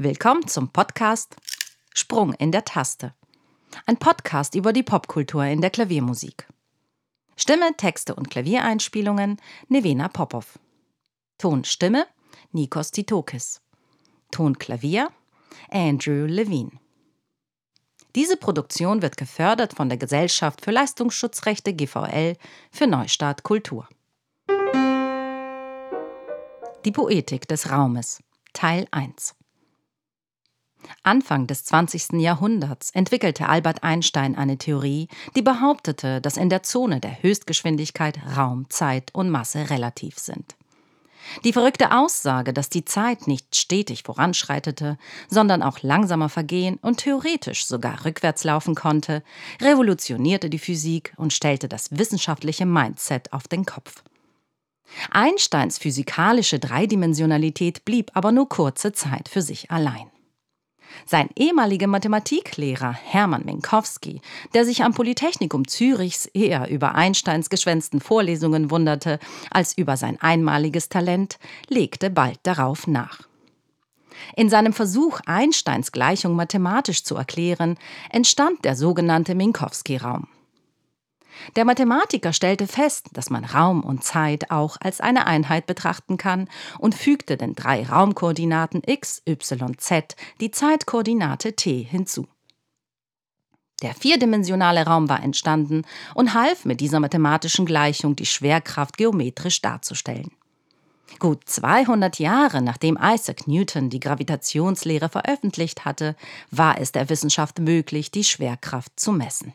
Willkommen zum Podcast Sprung in der Taste. Ein Podcast über die Popkultur in der Klaviermusik. Stimme, Texte und Klaviereinspielungen Nevena Popov. Ton Stimme Nikos Titokis. Ton Klavier Andrew Levine. Diese Produktion wird gefördert von der Gesellschaft für Leistungsschutzrechte GVL für Neustart Kultur. Die Poetik des Raumes Teil 1 Anfang des 20. Jahrhunderts entwickelte Albert Einstein eine Theorie, die behauptete, dass in der Zone der Höchstgeschwindigkeit Raum, Zeit und Masse relativ sind. Die verrückte Aussage, dass die Zeit nicht stetig voranschreitete, sondern auch langsamer vergehen und theoretisch sogar rückwärts laufen konnte, revolutionierte die Physik und stellte das wissenschaftliche Mindset auf den Kopf. Einsteins physikalische Dreidimensionalität blieb aber nur kurze Zeit für sich allein. Sein ehemaliger Mathematiklehrer Hermann Minkowski, der sich am Polytechnikum Zürichs eher über Einsteins geschwänzten Vorlesungen wunderte als über sein einmaliges Talent, legte bald darauf nach. In seinem Versuch, Einsteins Gleichung mathematisch zu erklären, entstand der sogenannte Minkowski-Raum. Der Mathematiker stellte fest, dass man Raum und Zeit auch als eine Einheit betrachten kann und fügte den drei Raumkoordinaten x, y, z die Zeitkoordinate t hinzu. Der vierdimensionale Raum war entstanden und half mit dieser mathematischen Gleichung die Schwerkraft geometrisch darzustellen. Gut 200 Jahre nachdem Isaac Newton die Gravitationslehre veröffentlicht hatte, war es der Wissenschaft möglich, die Schwerkraft zu messen.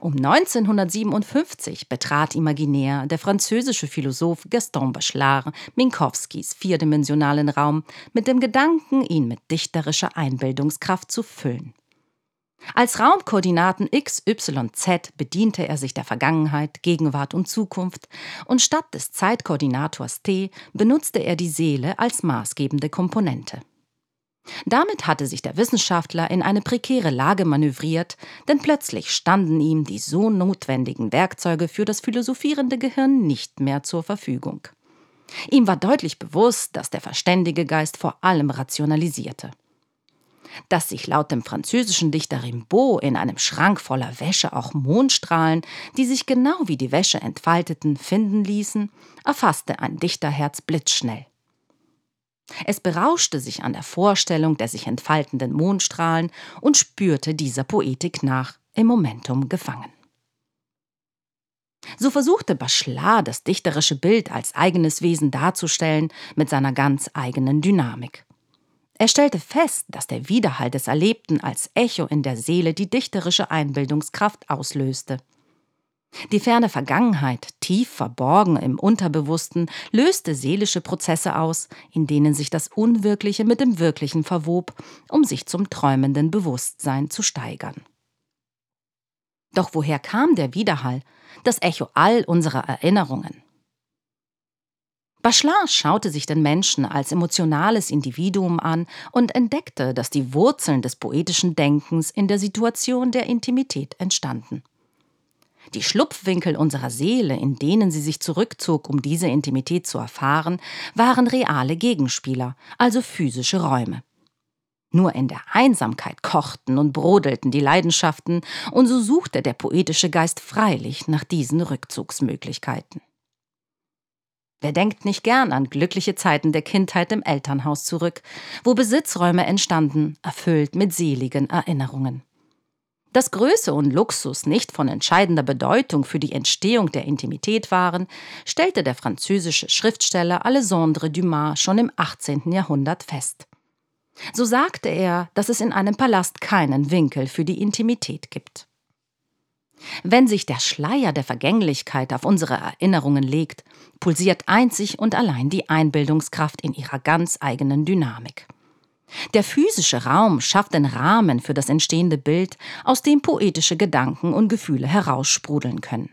Um 1957 betrat imaginär der französische Philosoph Gaston Bachelard Minkowskis vierdimensionalen Raum mit dem Gedanken, ihn mit dichterischer Einbildungskraft zu füllen. Als Raumkoordinaten x, y, z bediente er sich der Vergangenheit, Gegenwart und Zukunft und statt des Zeitkoordinators t benutzte er die Seele als maßgebende Komponente. Damit hatte sich der Wissenschaftler in eine prekäre Lage manövriert, denn plötzlich standen ihm die so notwendigen Werkzeuge für das philosophierende Gehirn nicht mehr zur Verfügung. Ihm war deutlich bewusst, dass der verständige Geist vor allem rationalisierte. Dass sich laut dem französischen Dichter Rimbaud in einem Schrank voller Wäsche auch Mondstrahlen, die sich genau wie die Wäsche entfalteten, finden ließen, erfasste ein Dichterherz blitzschnell. Es berauschte sich an der Vorstellung der sich entfaltenden Mondstrahlen und spürte dieser Poetik nach, im Momentum gefangen. So versuchte Bachelard das dichterische Bild als eigenes Wesen darzustellen mit seiner ganz eigenen Dynamik. Er stellte fest, dass der Widerhall des Erlebten als Echo in der Seele die dichterische Einbildungskraft auslöste. Die ferne Vergangenheit, tief verborgen im Unterbewussten, löste seelische Prozesse aus, in denen sich das Unwirkliche mit dem Wirklichen verwob, um sich zum träumenden Bewusstsein zu steigern. Doch woher kam der Widerhall, das Echo all unserer Erinnerungen? Bachelard schaute sich den Menschen als emotionales Individuum an und entdeckte, dass die Wurzeln des poetischen Denkens in der Situation der Intimität entstanden. Die Schlupfwinkel unserer Seele, in denen sie sich zurückzog, um diese Intimität zu erfahren, waren reale Gegenspieler, also physische Räume. Nur in der Einsamkeit kochten und brodelten die Leidenschaften, und so suchte der poetische Geist freilich nach diesen Rückzugsmöglichkeiten. Wer denkt nicht gern an glückliche Zeiten der Kindheit im Elternhaus zurück, wo Besitzräume entstanden, erfüllt mit seligen Erinnerungen. Dass Größe und Luxus nicht von entscheidender Bedeutung für die Entstehung der Intimität waren, stellte der französische Schriftsteller Alexandre Dumas schon im 18. Jahrhundert fest. So sagte er, dass es in einem Palast keinen Winkel für die Intimität gibt. Wenn sich der Schleier der Vergänglichkeit auf unsere Erinnerungen legt, pulsiert einzig und allein die Einbildungskraft in ihrer ganz eigenen Dynamik. Der physische Raum schafft den Rahmen für das entstehende Bild, aus dem poetische Gedanken und Gefühle heraussprudeln können.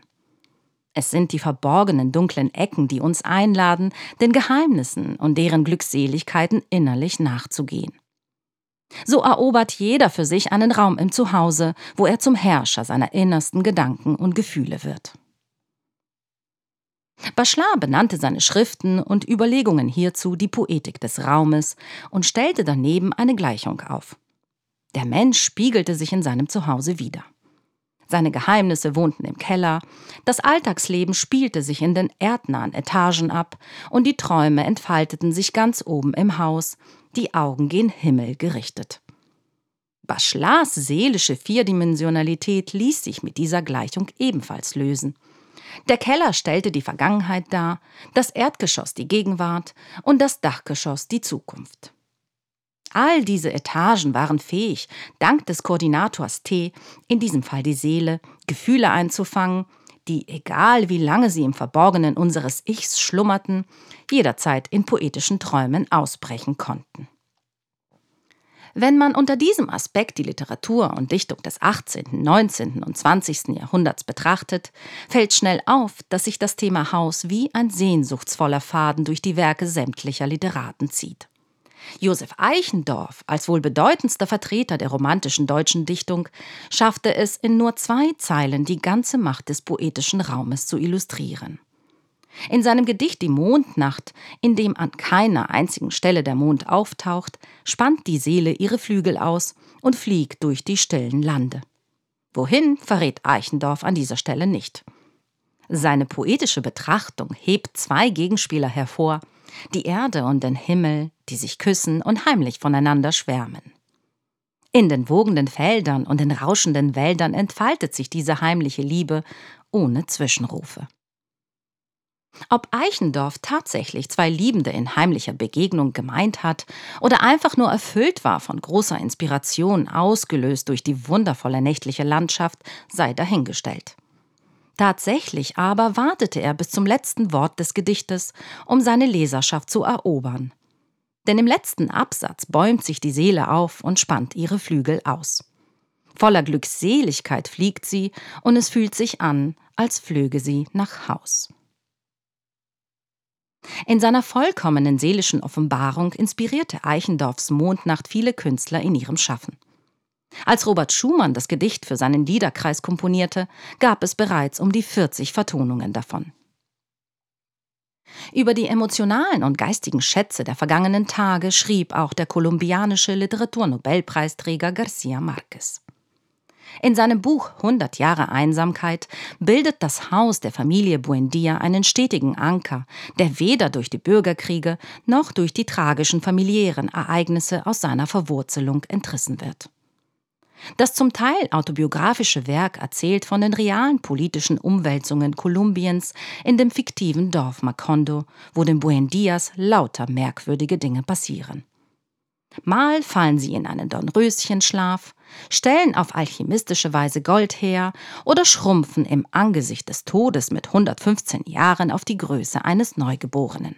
Es sind die verborgenen dunklen Ecken, die uns einladen, den Geheimnissen und deren Glückseligkeiten innerlich nachzugehen. So erobert jeder für sich einen Raum im Zuhause, wo er zum Herrscher seiner innersten Gedanken und Gefühle wird. Bachelard benannte seine Schriften und Überlegungen hierzu die Poetik des Raumes und stellte daneben eine Gleichung auf. Der Mensch spiegelte sich in seinem Zuhause wieder. Seine Geheimnisse wohnten im Keller, das Alltagsleben spielte sich in den erdnahen Etagen ab und die Träume entfalteten sich ganz oben im Haus, die Augen gen Himmel gerichtet. Bachelards seelische Vierdimensionalität ließ sich mit dieser Gleichung ebenfalls lösen. Der Keller stellte die Vergangenheit dar, das Erdgeschoss die Gegenwart und das Dachgeschoss die Zukunft. All diese Etagen waren fähig, dank des Koordinators T, in diesem Fall die Seele, Gefühle einzufangen, die, egal wie lange sie im Verborgenen unseres Ichs schlummerten, jederzeit in poetischen Träumen ausbrechen konnten. Wenn man unter diesem Aspekt die Literatur und Dichtung des 18., 19. und 20. Jahrhunderts betrachtet, fällt schnell auf, dass sich das Thema Haus wie ein sehnsuchtsvoller Faden durch die Werke sämtlicher Literaten zieht. Josef Eichendorff, als wohl bedeutendster Vertreter der romantischen deutschen Dichtung, schaffte es in nur zwei Zeilen die ganze Macht des poetischen Raumes zu illustrieren. In seinem Gedicht Die Mondnacht, in dem an keiner einzigen Stelle der Mond auftaucht, spannt die Seele ihre Flügel aus und fliegt durch die stillen Lande. Wohin, verrät Eichendorff an dieser Stelle nicht. Seine poetische Betrachtung hebt zwei Gegenspieler hervor, die Erde und den Himmel, die sich küssen und heimlich voneinander schwärmen. In den wogenden Feldern und den rauschenden Wäldern entfaltet sich diese heimliche Liebe ohne Zwischenrufe. Ob Eichendorff tatsächlich zwei Liebende in heimlicher Begegnung gemeint hat oder einfach nur erfüllt war von großer Inspiration, ausgelöst durch die wundervolle nächtliche Landschaft, sei dahingestellt. Tatsächlich aber wartete er bis zum letzten Wort des Gedichtes, um seine Leserschaft zu erobern. Denn im letzten Absatz bäumt sich die Seele auf und spannt ihre Flügel aus. Voller Glückseligkeit fliegt sie, und es fühlt sich an, als flöge sie nach Haus. In seiner vollkommenen seelischen Offenbarung inspirierte Eichendorffs Mondnacht viele Künstler in ihrem Schaffen. Als Robert Schumann das Gedicht für seinen Liederkreis komponierte, gab es bereits um die 40 Vertonungen davon. Über die emotionalen und geistigen Schätze der vergangenen Tage schrieb auch der kolumbianische Literaturnobelpreisträger Garcia Marquez. In seinem Buch 100 Jahre Einsamkeit bildet das Haus der Familie Buendia einen stetigen Anker, der weder durch die Bürgerkriege noch durch die tragischen familiären Ereignisse aus seiner Verwurzelung entrissen wird. Das zum Teil autobiografische Werk erzählt von den realen politischen Umwälzungen Kolumbiens in dem fiktiven Dorf Macondo, wo den Buendias lauter merkwürdige Dinge passieren. Mal fallen sie in einen Dornröschenschlaf, stellen auf alchemistische Weise Gold her oder schrumpfen im Angesicht des Todes mit 115 Jahren auf die Größe eines Neugeborenen.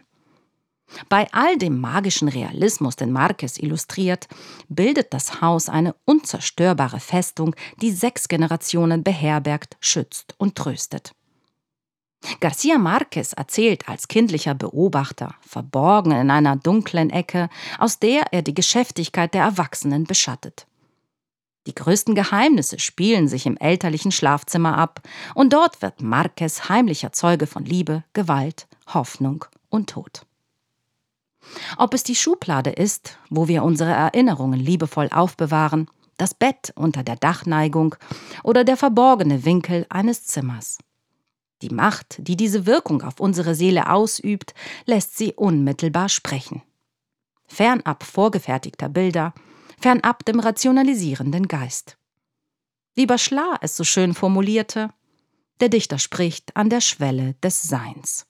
Bei all dem magischen Realismus, den Marquez illustriert, bildet das Haus eine unzerstörbare Festung, die sechs Generationen beherbergt, schützt und tröstet. Garcia Marquez erzählt als kindlicher Beobachter, verborgen in einer dunklen Ecke, aus der er die Geschäftigkeit der Erwachsenen beschattet. Die größten Geheimnisse spielen sich im elterlichen Schlafzimmer ab, und dort wird Marquez heimlicher Zeuge von Liebe, Gewalt, Hoffnung und Tod. Ob es die Schublade ist, wo wir unsere Erinnerungen liebevoll aufbewahren, das Bett unter der Dachneigung oder der verborgene Winkel eines Zimmers. Die Macht, die diese Wirkung auf unsere Seele ausübt, lässt sie unmittelbar sprechen. Fernab vorgefertigter Bilder, fernab dem rationalisierenden Geist. Wie Bachelard es so schön formulierte, der Dichter spricht an der Schwelle des Seins.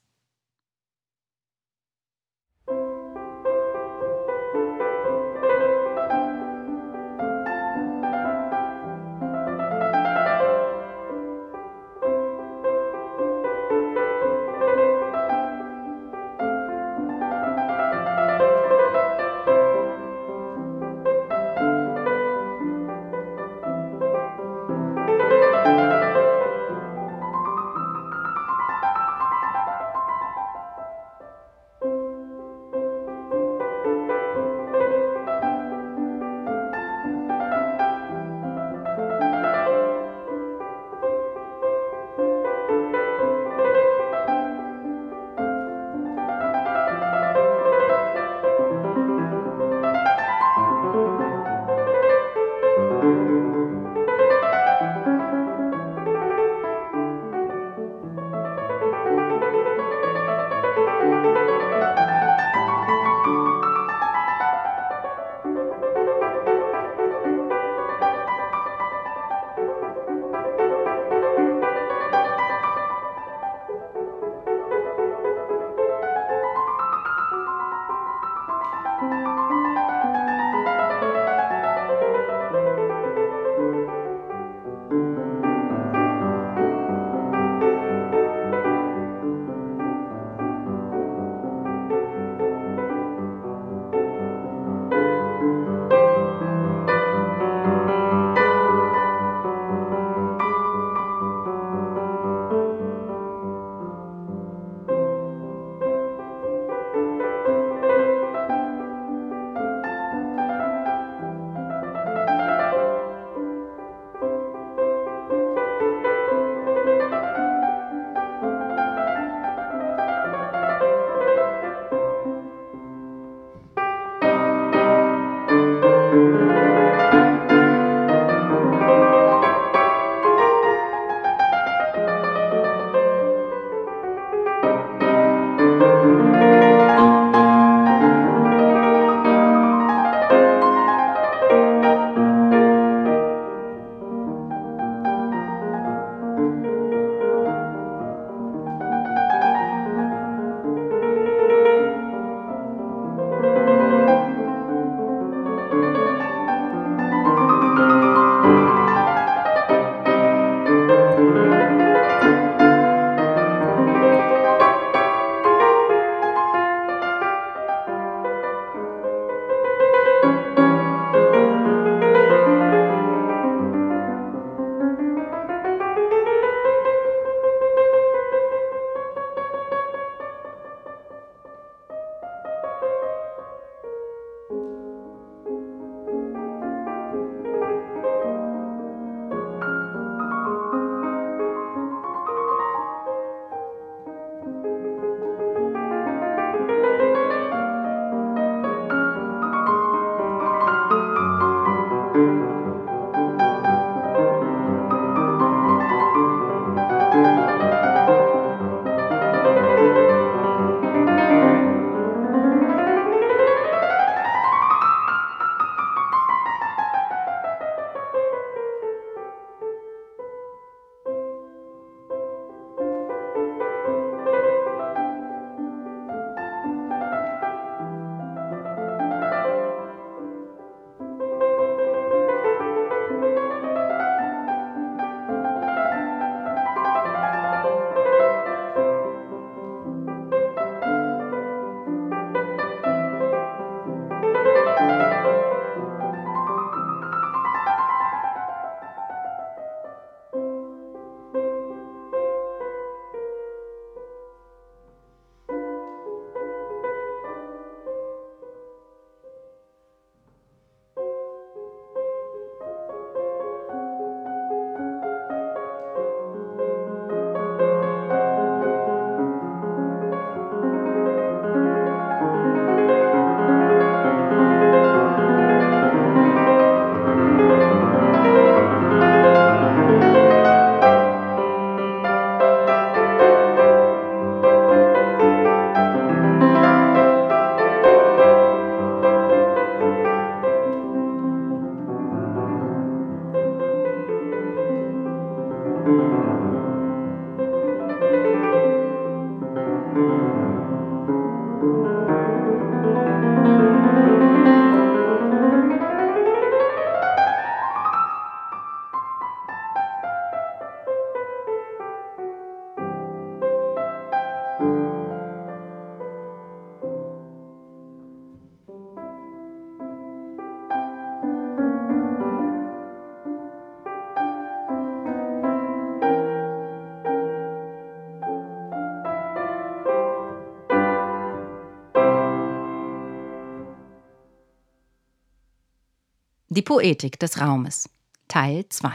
Die Poetik des Raumes Teil 2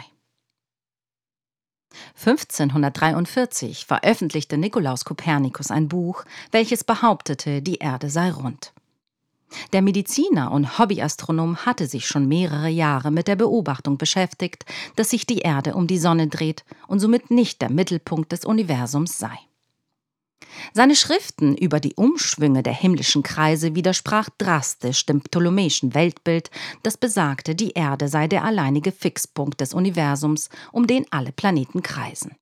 1543 veröffentlichte Nikolaus Kopernikus ein Buch, welches behauptete, die Erde sei rund. Der Mediziner und Hobbyastronom hatte sich schon mehrere Jahre mit der Beobachtung beschäftigt, dass sich die Erde um die Sonne dreht und somit nicht der Mittelpunkt des Universums sei. Seine Schriften über die Umschwünge der himmlischen Kreise widersprach drastisch dem ptolemäischen Weltbild, das besagte, die Erde sei der alleinige Fixpunkt des Universums, um den alle Planeten kreisen.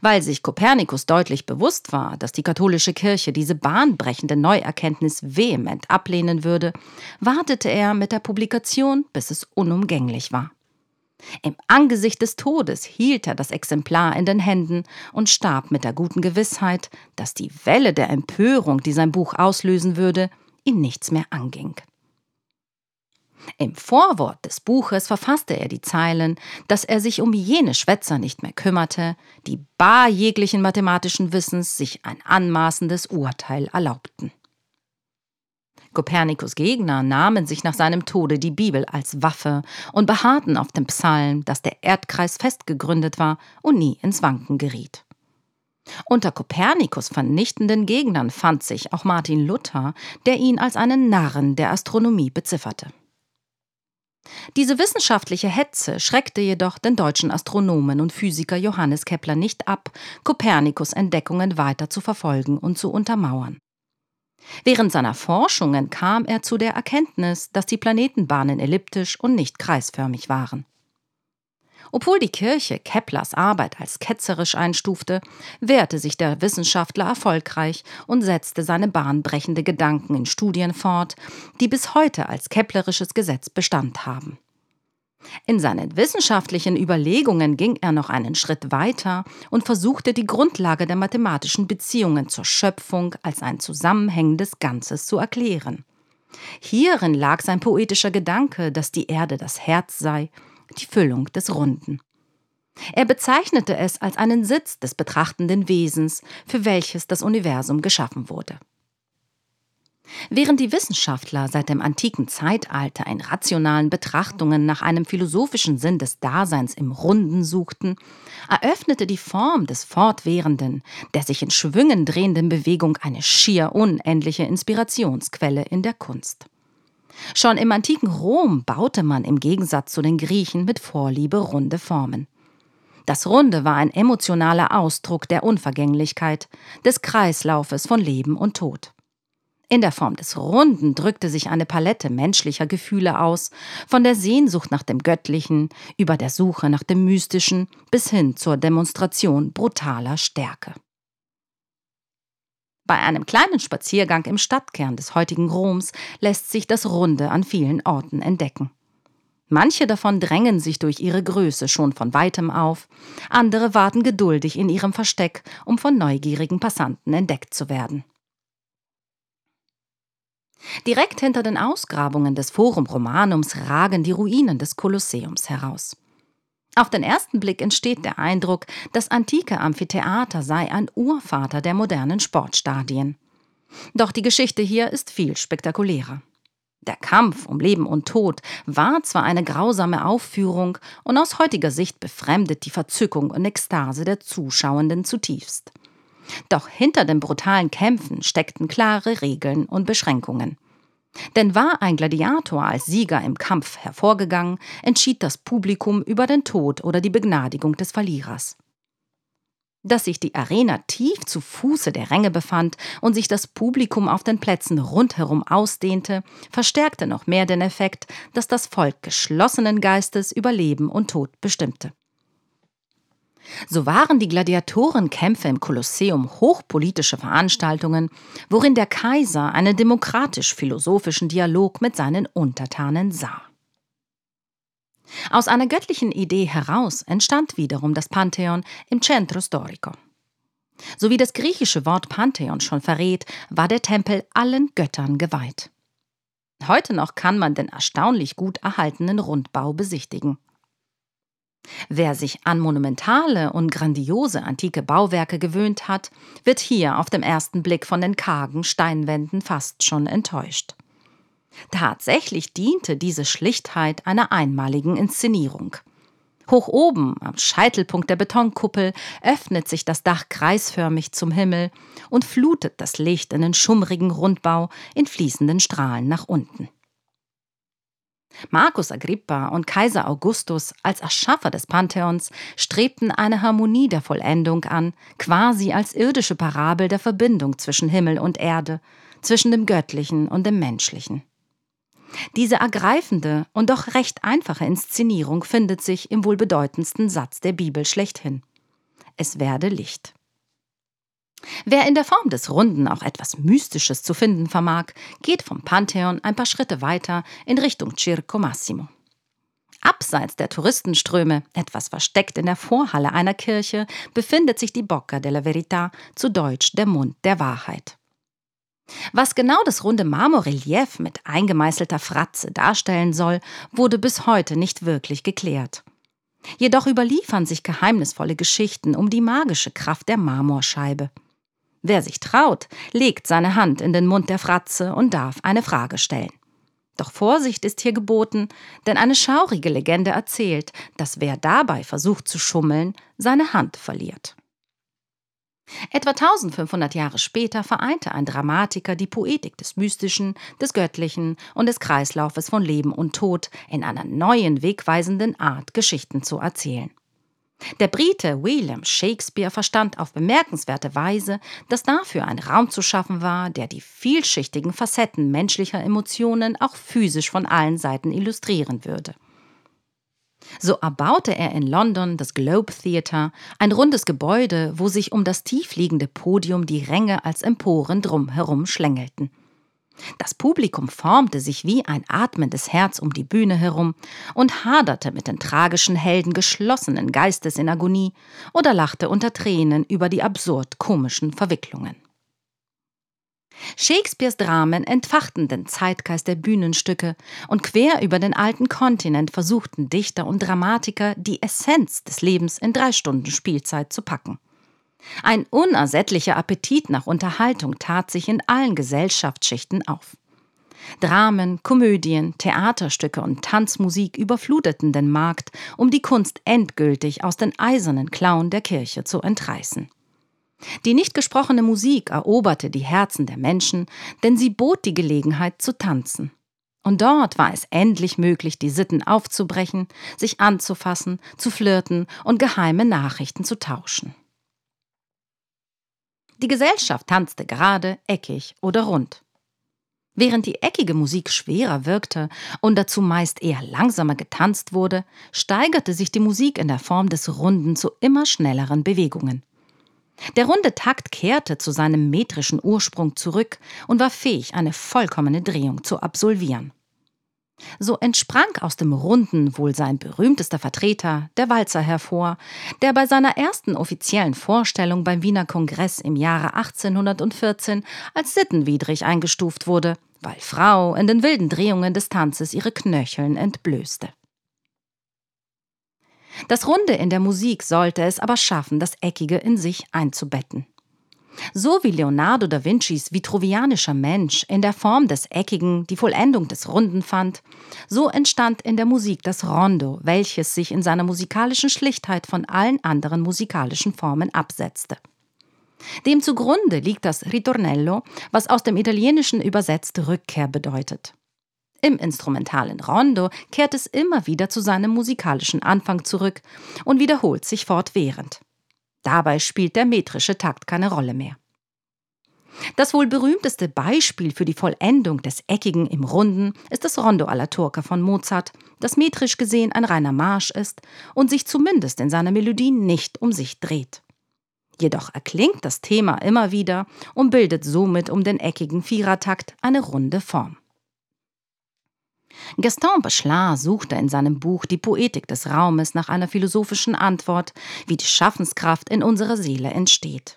Weil sich Kopernikus deutlich bewusst war, dass die katholische Kirche diese bahnbrechende Neuerkenntnis vehement ablehnen würde, wartete er mit der Publikation, bis es unumgänglich war. Im Angesicht des Todes hielt er das Exemplar in den Händen und starb mit der guten Gewissheit, dass die Welle der Empörung, die sein Buch auslösen würde, ihn nichts mehr anging. Im Vorwort des Buches verfasste er die Zeilen, dass er sich um jene Schwätzer nicht mehr kümmerte, die bar jeglichen mathematischen Wissens sich ein anmaßendes Urteil erlaubten. Kopernikus Gegner nahmen sich nach seinem Tode die Bibel als Waffe und beharrten auf dem Psalm, dass der Erdkreis fest gegründet war und nie ins Wanken geriet. Unter Kopernikus vernichtenden Gegnern fand sich auch Martin Luther, der ihn als einen Narren der Astronomie bezifferte. Diese wissenschaftliche Hetze schreckte jedoch den deutschen Astronomen und Physiker Johannes Kepler nicht ab, Kopernikus Entdeckungen weiter zu verfolgen und zu untermauern. Während seiner Forschungen kam er zu der Erkenntnis, dass die Planetenbahnen elliptisch und nicht kreisförmig waren. Obwohl die Kirche Keplers Arbeit als ketzerisch einstufte, wehrte sich der Wissenschaftler erfolgreich und setzte seine bahnbrechende Gedanken in Studien fort, die bis heute als keplerisches Gesetz Bestand haben. In seinen wissenschaftlichen Überlegungen ging er noch einen Schritt weiter und versuchte die Grundlage der mathematischen Beziehungen zur Schöpfung als ein zusammenhängendes Ganzes zu erklären. Hierin lag sein poetischer Gedanke, dass die Erde das Herz sei, die Füllung des Runden. Er bezeichnete es als einen Sitz des betrachtenden Wesens, für welches das Universum geschaffen wurde. Während die Wissenschaftler seit dem antiken Zeitalter in rationalen Betrachtungen nach einem philosophischen Sinn des Daseins im Runden suchten, eröffnete die Form des fortwährenden, der sich in Schwüngen drehenden Bewegung eine schier unendliche Inspirationsquelle in der Kunst. Schon im antiken Rom baute man im Gegensatz zu den Griechen mit Vorliebe runde Formen. Das Runde war ein emotionaler Ausdruck der Unvergänglichkeit, des Kreislaufes von Leben und Tod. In der Form des Runden drückte sich eine Palette menschlicher Gefühle aus, von der Sehnsucht nach dem Göttlichen, über der Suche nach dem Mystischen bis hin zur Demonstration brutaler Stärke. Bei einem kleinen Spaziergang im Stadtkern des heutigen Roms lässt sich das Runde an vielen Orten entdecken. Manche davon drängen sich durch ihre Größe schon von weitem auf, andere warten geduldig in ihrem Versteck, um von neugierigen Passanten entdeckt zu werden. Direkt hinter den Ausgrabungen des Forum Romanums ragen die Ruinen des Kolosseums heraus. Auf den ersten Blick entsteht der Eindruck, das antike Amphitheater sei ein Urvater der modernen Sportstadien. Doch die Geschichte hier ist viel spektakulärer. Der Kampf um Leben und Tod war zwar eine grausame Aufführung und aus heutiger Sicht befremdet die Verzückung und Ekstase der Zuschauenden zutiefst. Doch hinter den brutalen Kämpfen steckten klare Regeln und Beschränkungen. Denn war ein Gladiator als Sieger im Kampf hervorgegangen, entschied das Publikum über den Tod oder die Begnadigung des Verlierers. Dass sich die Arena tief zu Fuße der Ränge befand und sich das Publikum auf den Plätzen rundherum ausdehnte, verstärkte noch mehr den Effekt, dass das Volk geschlossenen Geistes über Leben und Tod bestimmte. So waren die Gladiatorenkämpfe im Kolosseum hochpolitische Veranstaltungen, worin der Kaiser einen demokratisch-philosophischen Dialog mit seinen Untertanen sah. Aus einer göttlichen Idee heraus entstand wiederum das Pantheon im Centro Storico. So wie das griechische Wort Pantheon schon verrät, war der Tempel allen Göttern geweiht. Heute noch kann man den erstaunlich gut erhaltenen Rundbau besichtigen. Wer sich an monumentale und grandiose antike Bauwerke gewöhnt hat, wird hier auf dem ersten Blick von den kargen Steinwänden fast schon enttäuscht. Tatsächlich diente diese Schlichtheit einer einmaligen Inszenierung. Hoch oben, am Scheitelpunkt der Betonkuppel, öffnet sich das Dach kreisförmig zum Himmel und flutet das Licht in den schummrigen Rundbau in fließenden Strahlen nach unten. Markus Agrippa und Kaiser Augustus als Erschaffer des Pantheons strebten eine Harmonie der Vollendung an, quasi als irdische Parabel der Verbindung zwischen Himmel und Erde, zwischen dem Göttlichen und dem Menschlichen. Diese ergreifende und doch recht einfache Inszenierung findet sich im wohl bedeutendsten Satz der Bibel schlechthin. Es werde Licht. Wer in der Form des Runden auch etwas Mystisches zu finden vermag, geht vom Pantheon ein paar Schritte weiter in Richtung Circo Massimo. Abseits der Touristenströme, etwas versteckt in der Vorhalle einer Kirche, befindet sich die Bocca della Verità, zu Deutsch der Mund der Wahrheit. Was genau das runde Marmorrelief mit eingemeißelter Fratze darstellen soll, wurde bis heute nicht wirklich geklärt. Jedoch überliefern sich geheimnisvolle Geschichten um die magische Kraft der Marmorscheibe. Wer sich traut, legt seine Hand in den Mund der Fratze und darf eine Frage stellen. Doch Vorsicht ist hier geboten, denn eine schaurige Legende erzählt, dass wer dabei versucht zu schummeln, seine Hand verliert. Etwa 1500 Jahre später vereinte ein Dramatiker die Poetik des Mystischen, des Göttlichen und des Kreislaufes von Leben und Tod in einer neuen, wegweisenden Art, Geschichten zu erzählen. Der Brite William Shakespeare verstand auf bemerkenswerte Weise, dass dafür ein Raum zu schaffen war, der die vielschichtigen Facetten menschlicher Emotionen auch physisch von allen Seiten illustrieren würde. So erbaute er in London das Globe Theatre, ein rundes Gebäude, wo sich um das tiefliegende Podium die Ränge als Emporen drumherum schlängelten. Das Publikum formte sich wie ein atmendes Herz um die Bühne herum und haderte mit den tragischen Helden geschlossenen Geistes in Agonie oder lachte unter Tränen über die absurd komischen Verwicklungen. Shakespeares Dramen entfachten den Zeitgeist der Bühnenstücke und quer über den alten Kontinent versuchten Dichter und Dramatiker die Essenz des Lebens in drei Stunden Spielzeit zu packen. Ein unersättlicher Appetit nach Unterhaltung tat sich in allen Gesellschaftsschichten auf. Dramen, Komödien, Theaterstücke und Tanzmusik überfluteten den Markt, um die Kunst endgültig aus den eisernen Klauen der Kirche zu entreißen. Die nicht gesprochene Musik eroberte die Herzen der Menschen, denn sie bot die Gelegenheit zu tanzen. Und dort war es endlich möglich, die Sitten aufzubrechen, sich anzufassen, zu flirten und geheime Nachrichten zu tauschen. Die Gesellschaft tanzte gerade, eckig oder rund. Während die eckige Musik schwerer wirkte und dazu meist eher langsamer getanzt wurde, steigerte sich die Musik in der Form des Runden zu immer schnelleren Bewegungen. Der runde Takt kehrte zu seinem metrischen Ursprung zurück und war fähig, eine vollkommene Drehung zu absolvieren. So entsprang aus dem Runden wohl sein berühmtester Vertreter, der Walzer, hervor, der bei seiner ersten offiziellen Vorstellung beim Wiener Kongress im Jahre 1814 als sittenwidrig eingestuft wurde, weil Frau in den wilden Drehungen des Tanzes ihre Knöcheln entblößte. Das Runde in der Musik sollte es aber schaffen, das Eckige in sich einzubetten. So wie Leonardo da Vincis vitruvianischer Mensch in der Form des Eckigen die Vollendung des Runden fand, so entstand in der Musik das Rondo, welches sich in seiner musikalischen Schlichtheit von allen anderen musikalischen Formen absetzte. Dem zugrunde liegt das Ritornello, was aus dem Italienischen übersetzt Rückkehr bedeutet. Im instrumentalen Rondo kehrt es immer wieder zu seinem musikalischen Anfang zurück und wiederholt sich fortwährend. Dabei spielt der metrische Takt keine Rolle mehr. Das wohl berühmteste Beispiel für die Vollendung des Eckigen im Runden ist das Rondo alla Turca von Mozart, das metrisch gesehen ein reiner Marsch ist und sich zumindest in seiner Melodie nicht um sich dreht. Jedoch erklingt das Thema immer wieder und bildet somit um den eckigen Vierertakt eine runde Form. Gaston Bachelard suchte in seinem Buch Die Poetik des Raumes nach einer philosophischen Antwort, wie die Schaffenskraft in unserer Seele entsteht.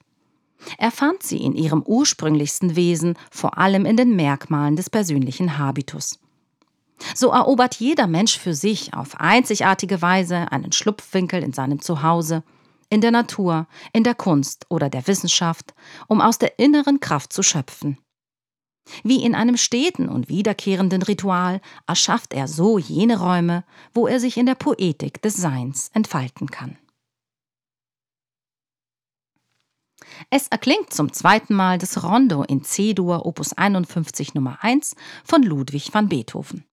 Er fand sie in ihrem ursprünglichsten Wesen, vor allem in den Merkmalen des persönlichen Habitus. So erobert jeder Mensch für sich auf einzigartige Weise einen Schlupfwinkel in seinem Zuhause, in der Natur, in der Kunst oder der Wissenschaft, um aus der inneren Kraft zu schöpfen. Wie in einem steten und wiederkehrenden Ritual erschafft er so jene Räume, wo er sich in der Poetik des Seins entfalten kann. Es erklingt zum zweiten Mal das Rondo in C-Dur Opus 51 Nummer 1 von Ludwig van Beethoven.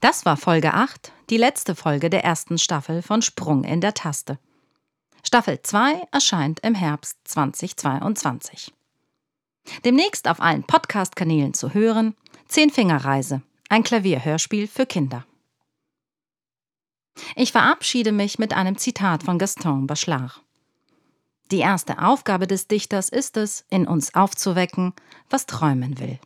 Das war Folge 8, die letzte Folge der ersten Staffel von Sprung in der Taste. Staffel 2 erscheint im Herbst 2022. Demnächst auf allen Podcast-Kanälen zu hören: Zehnfingerreise, ein Klavierhörspiel für Kinder. Ich verabschiede mich mit einem Zitat von Gaston Bachelard. Die erste Aufgabe des Dichters ist es, in uns aufzuwecken, was träumen will.